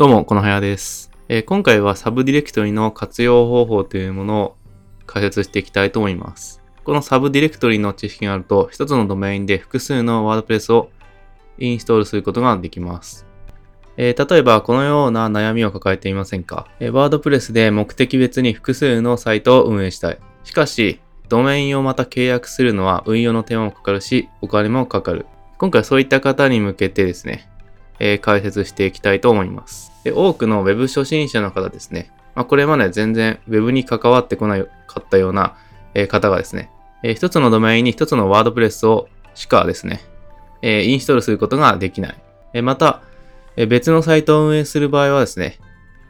どうも、このはやです、えー、今回はサブディレクトリの活用方法というものを解説していきたいと思います。このサブディレクトリの知識があると、一つのドメインで複数のワードプレスをインストールすることができます。えー、例えば、このような悩みを抱えていませんか、えー、ワードプレスで目的別に複数のサイトを運営したい。しかし、ドメインをまた契約するのは運用の手間もかかるし、お金もかかる。今回そういった方に向けてですね、えー、解説していきたいと思います。で多くの Web 初心者の方ですね、まあ、これまで全然 Web に関わってこなかったような、えー、方がですね、えー、一つのドメインに一つのワードプレスをしかですね、えー、インストールすることができない。えまた、え別のサイトを運営する場合はですね、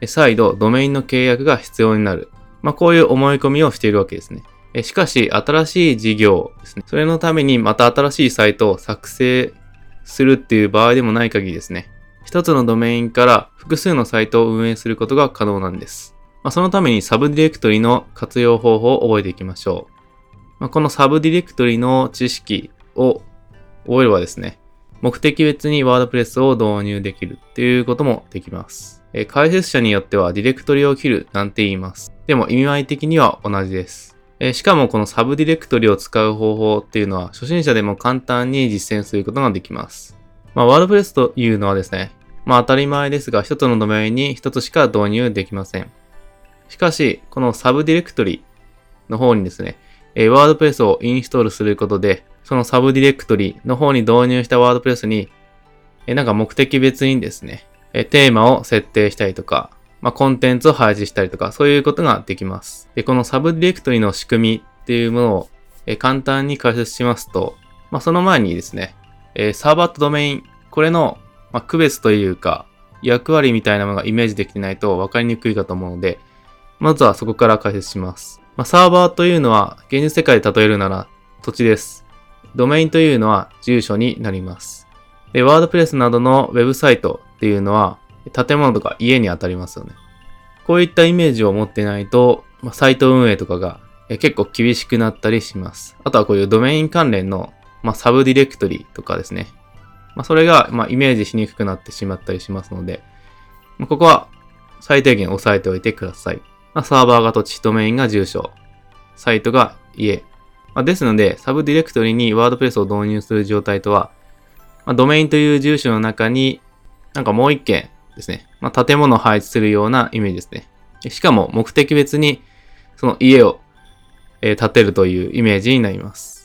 再度ドメインの契約が必要になる。まあ、こういう思い込みをしているわけですね。えしかし、新しい事業ですね。それのためにまた新しいサイトを作成するっていう場合でもない限りですね。一つのドメインから複数のサイトを運営することが可能なんです。まあ、そのためにサブディレクトリの活用方法を覚えていきましょう。まあ、このサブディレクトリの知識を覚えればですね、目的別にワードプレスを導入できるっていうこともできます。え解説者によってはディレクトリを切るなんて言います。でも意味合い的には同じです。えしかもこのサブディレクトリを使う方法っていうのは初心者でも簡単に実践することができます。まあ、ワードプレスというのはですね、まあ当たり前ですが、一つのドメインに一つしか導入できません。しかし、このサブディレクトリの方にですね、えー、ワードプレスをインストールすることで、そのサブディレクトリの方に導入したワードプレスに、えー、なんか目的別にですね、えー、テーマを設定したりとか、まあ、コンテンツを配置したりとか、そういうことができます。で、このサブディレクトリの仕組みっていうものを、えー、簡単に解説しますと、まあ、その前にですね、えー、サーバーとドメイン、これのまあ、区別というか、役割みたいなものがイメージできてないと分かりにくいかと思うので、まずはそこから解説します。まあ、サーバーというのは、現実世界で例えるなら土地です。ドメインというのは住所になります。で、ワードプレスなどのウェブサイトっていうのは、建物とか家に当たりますよね。こういったイメージを持ってないと、まあ、サイト運営とかが結構厳しくなったりします。あとはこういうドメイン関連の、まあ、サブディレクトリとかですね。まあ、それが、まあ、イメージしにくくなってしまったりしますので、まあ、ここは最低限押さえておいてください。まあ、サーバーが土地、ドメインが住所、サイトが家。まあ、ですので、サブディレクトリにワードプレスを導入する状態とは、まあ、ドメインという住所の中に、なんかもう一件ですね。まあ、建物を配置するようなイメージですね。しかも目的別にその家を、え、建てるというイメージになります。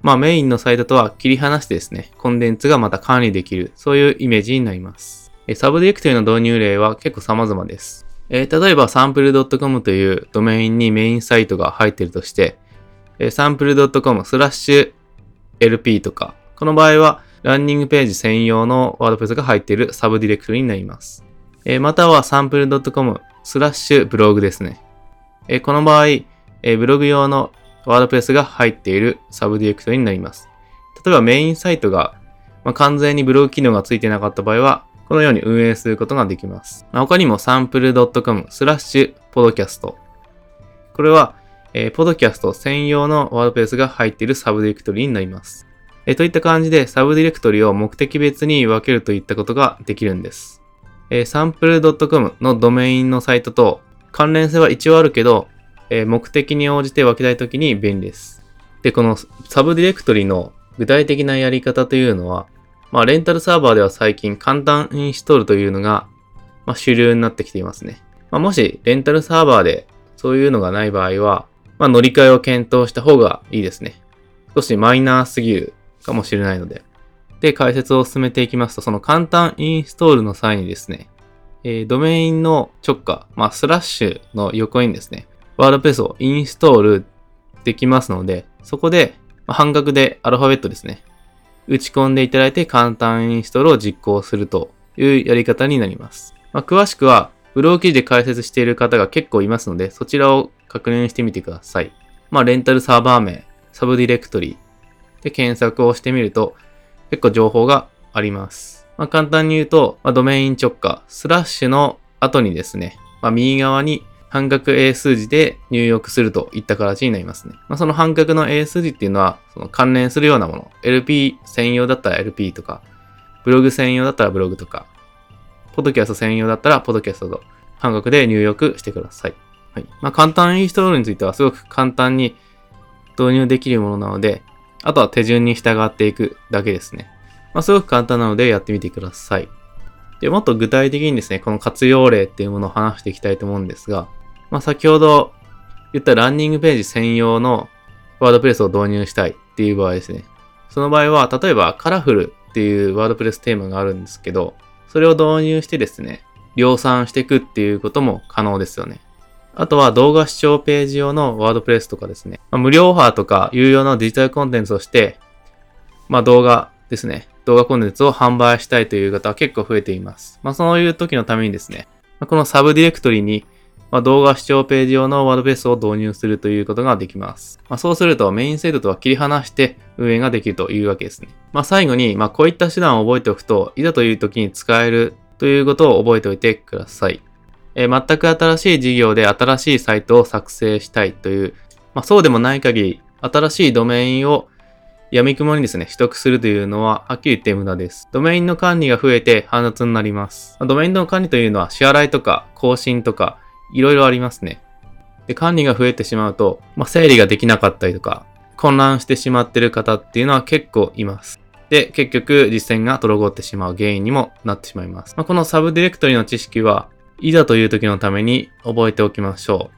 まあメインのサイトとは切り離してですね、コンテンツがまた管理できる、そういうイメージになります。サブディレクトリの導入例は結構様々です。えー、例えばサンプル .com というドメインにメインサイトが入っているとして、え、サンプル .com スラッシュ LP とか、この場合はランニングページ専用のワードプレスが入っているサブディレクトリになります。え、またはサンプル .com スラッシュブログですね。え、この場合、え、ブログ用の WordPress が入っているサブディレクトリになります。例えばメインサイトが、まあ、完全にブログ機能がついてなかった場合は、このように運営することができます。まあ、他にもサンプル .com スラッシュポドキャスト。これは、えー、ポドキャスト専用の WordPress が入っているサブディレクトリになります。えー、といった感じでサブディレクトリを目的別に分けるといったことができるんです。えー、サンプル .com のドメインのサイトと関連性は一応あるけど、えー、目的に応じて分けたいときに便利です。で、このサブディレクトリの具体的なやり方というのは、まあ、レンタルサーバーでは最近簡単インストールというのが、まあ、主流になってきていますね。まあ、もし、レンタルサーバーでそういうのがない場合は、まあ、乗り換えを検討した方がいいですね。少しマイナーすぎるかもしれないので。で、解説を進めていきますと、その簡単インストールの際にですね、えー、ドメインの直下、まあ、スラッシュの横にですね、ワードプレスをインストールできますので、そこで半額でアルファベットですね。打ち込んでいただいて簡単インストールを実行するというやり方になります。まあ、詳しくは、ブログ記事で解説している方が結構いますので、そちらを確認してみてください。まあ、レンタルサーバー名、サブディレクトリーで検索をしてみると、結構情報があります。まあ、簡単に言うと、まあ、ドメイン直下、スラッシュの後にですね、まあ、右側に半角英数字で入力するといった形になりますね。まあ、その半角の英数字っていうのは、その関連するようなもの。LP 専用だったら LP とか、ブログ専用だったらブログとか、ポッドキャスト専用だったら、ポッドキャストと感覚で入力してください。はい。まあ、簡単インストールについてはすごく簡単に導入できるものなので、あとは手順に従っていくだけですね。まあ、すごく簡単なのでやってみてください。で、もっと具体的にですね、この活用例っていうものを話していきたいと思うんですが、まあ、先ほど言ったランニングページ専用のワードプレスを導入したいっていう場合ですね。その場合は、例えばカラフルっていうワードプレステーマがあるんですけど、それを導入してですね、量産していくっていうことも可能ですよね。あとは動画視聴ページ用のワードプレスとかですね、まあ、無料オファーとか有料のデジタルコンテンツをして、まあ動画ですね、動画コンテンツを販売したいという方は結構増えています。まあそういう時のためにですね、このサブディレクトリにまあ、動画視聴ページ用のワードベースを導入するということができます。まあ、そうするとメインサイトとは切り離して運営ができるというわけですね。まあ、最後に、まあ、こういった手段を覚えておくと、いざという時に使えるということを覚えておいてください。えー、全く新しい事業で新しいサイトを作成したいという、まあ、そうでもない限り、新しいドメインを闇雲にですね、取得するというのは、はっきり言って無駄です。ドメインの管理が増えて煩雑になります。ドメインの管理というのは、支払いとか、更新とか、いろいろありますね。で、管理が増えてしまうと、まあ、整理ができなかったりとか、混乱してしまってる方っていうのは結構います。で、結局実践が滞ってしまう原因にもなってしまいます。まあ、このサブディレクトリの知識は、いざという時のために覚えておきましょ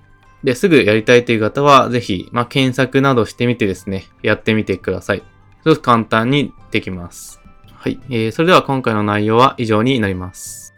う。で、すぐやりたいという方は、ぜひ、まあ、検索などしてみてですね、やってみてください。すごく簡単にできます。はい。えー、それでは今回の内容は以上になります。